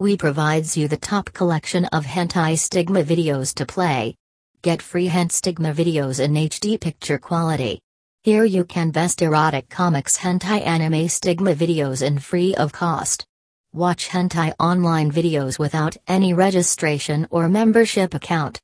We provides you the top collection of hentai stigma videos to play. Get free hent stigma videos in HD picture quality. Here you can best erotic comics hentai anime stigma videos in free of cost. Watch hentai online videos without any registration or membership account.